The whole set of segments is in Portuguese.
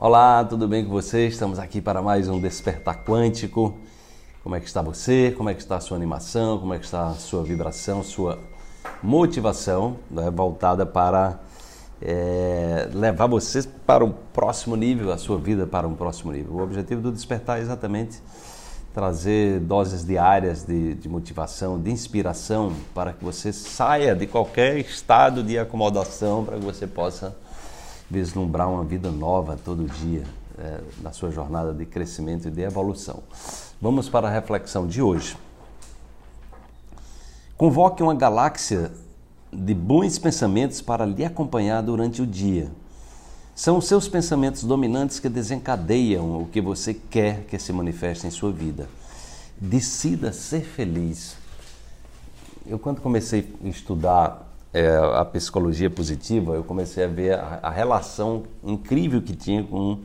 Olá, tudo bem com você? Estamos aqui para mais um Despertar Quântico. Como é que está você? Como é que está a sua animação? Como é que está a sua vibração, sua motivação né, voltada para é, levar você para um próximo nível, a sua vida para um próximo nível. O objetivo do Despertar é exatamente trazer doses diárias de, de motivação, de inspiração, para que você saia de qualquer estado de acomodação, para que você possa vislumbrar uma vida nova todo dia é, na sua jornada de crescimento e de evolução. Vamos para a reflexão de hoje. Convoque uma galáxia de bons pensamentos para lhe acompanhar durante o dia. São os seus pensamentos dominantes que desencadeiam o que você quer que se manifeste em sua vida. Decida ser feliz. Eu, quando comecei a estudar é, a psicologia positiva, eu comecei a ver a, a, relação incrível que tinha com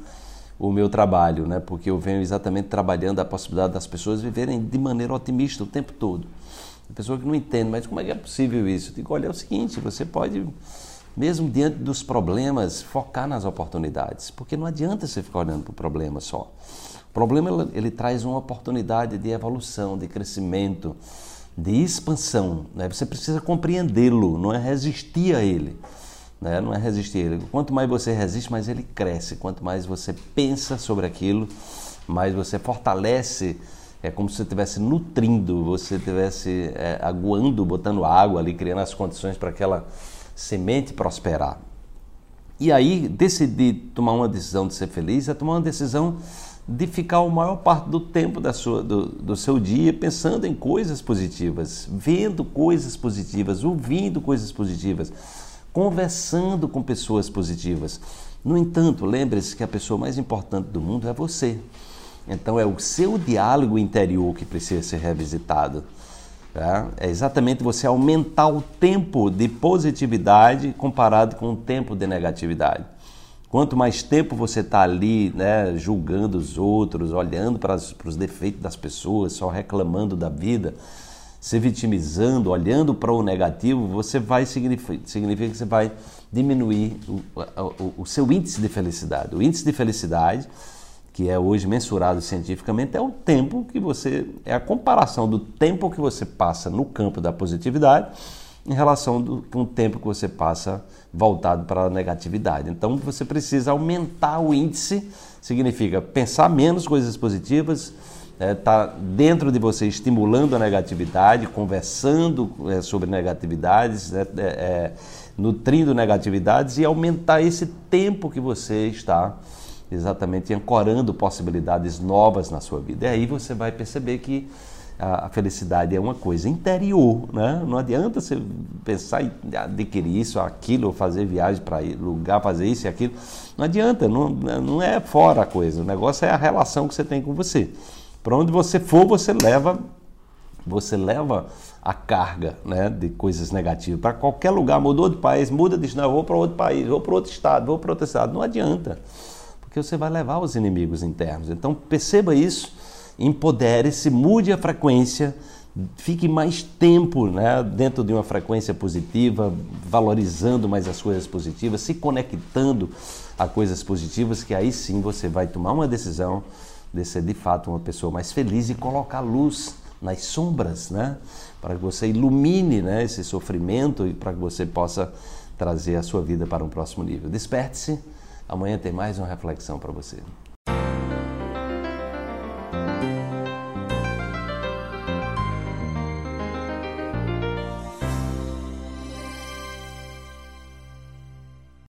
o meu trabalho, né? porque eu venho exatamente trabalhando a possibilidade das pessoas viverem de maneira otimista o tempo todo. A pessoa que não entende, mas como é que é possível isso? Eu digo, olha, é o seguinte, você pode, mesmo diante dos problemas, focar nas oportunidades, porque não adianta você ficar olhando para o problema só. O problema, ele, ele traz uma oportunidade de evolução, de crescimento, de expansão. Né? Você precisa compreendê-lo, não é resistir a ele. Né? Não é resistir a ele. Quanto mais você resiste, mais ele cresce. Quanto mais você pensa sobre aquilo, mais você fortalece. É como se você estivesse nutrindo, você estivesse é, aguando, botando água ali, criando as condições para aquela semente prosperar. E aí, decidir tomar uma decisão de ser feliz é tomar uma decisão de ficar a maior parte do tempo da sua, do, do seu dia pensando em coisas positivas, vendo coisas positivas, ouvindo coisas positivas, conversando com pessoas positivas. No entanto, lembre-se que a pessoa mais importante do mundo é você. Então é o seu diálogo interior que precisa ser revisitado. Tá? É exatamente você aumentar o tempo de positividade comparado com o tempo de negatividade. Quanto mais tempo você está ali, né, julgando os outros, olhando para, os defeitos das pessoas, só reclamando da vida, se vitimizando, olhando para o negativo, você vai significa, significa que você vai diminuir o, o, o seu índice de felicidade. O índice de felicidade, que é hoje mensurado cientificamente, é o tempo que você. é a comparação do tempo que você passa no campo da positividade em relação do, com o tempo que você passa voltado para a negatividade. Então você precisa aumentar o índice, significa pensar menos coisas positivas, está é, tá dentro de você estimulando a negatividade, conversando é, sobre negatividades, né, é, é, nutrindo negatividades e aumentar esse tempo que você está exatamente ancorando possibilidades novas na sua vida. E aí você vai perceber que a, felicidade é uma coisa interior, né? Não adianta você pensar em adquirir isso, aquilo, fazer viagem para lugar, fazer isso e aquilo. Não adianta, não, não é fora a coisa. O negócio é a relação que você tem com você. Para onde você for, você leva, você leva a carga, né, de coisas negativas. Para qualquer lugar, mudou de país, muda de não, vou para outro país, vou para outro estado, vou para outro estado. Não adianta, porque você vai levar os inimigos internos. Então perceba isso empodere-se, mude a frequência, fique mais tempo né, dentro de uma frequência positiva, valorizando mais as coisas positivas, se conectando a coisas positivas, que aí sim você vai tomar uma decisão de ser de fato uma pessoa mais feliz e colocar luz nas sombras, né? Para que você ilumine né, esse sofrimento e para que você possa trazer a sua vida para um próximo nível. Desperte-se, amanhã tem mais uma reflexão para você.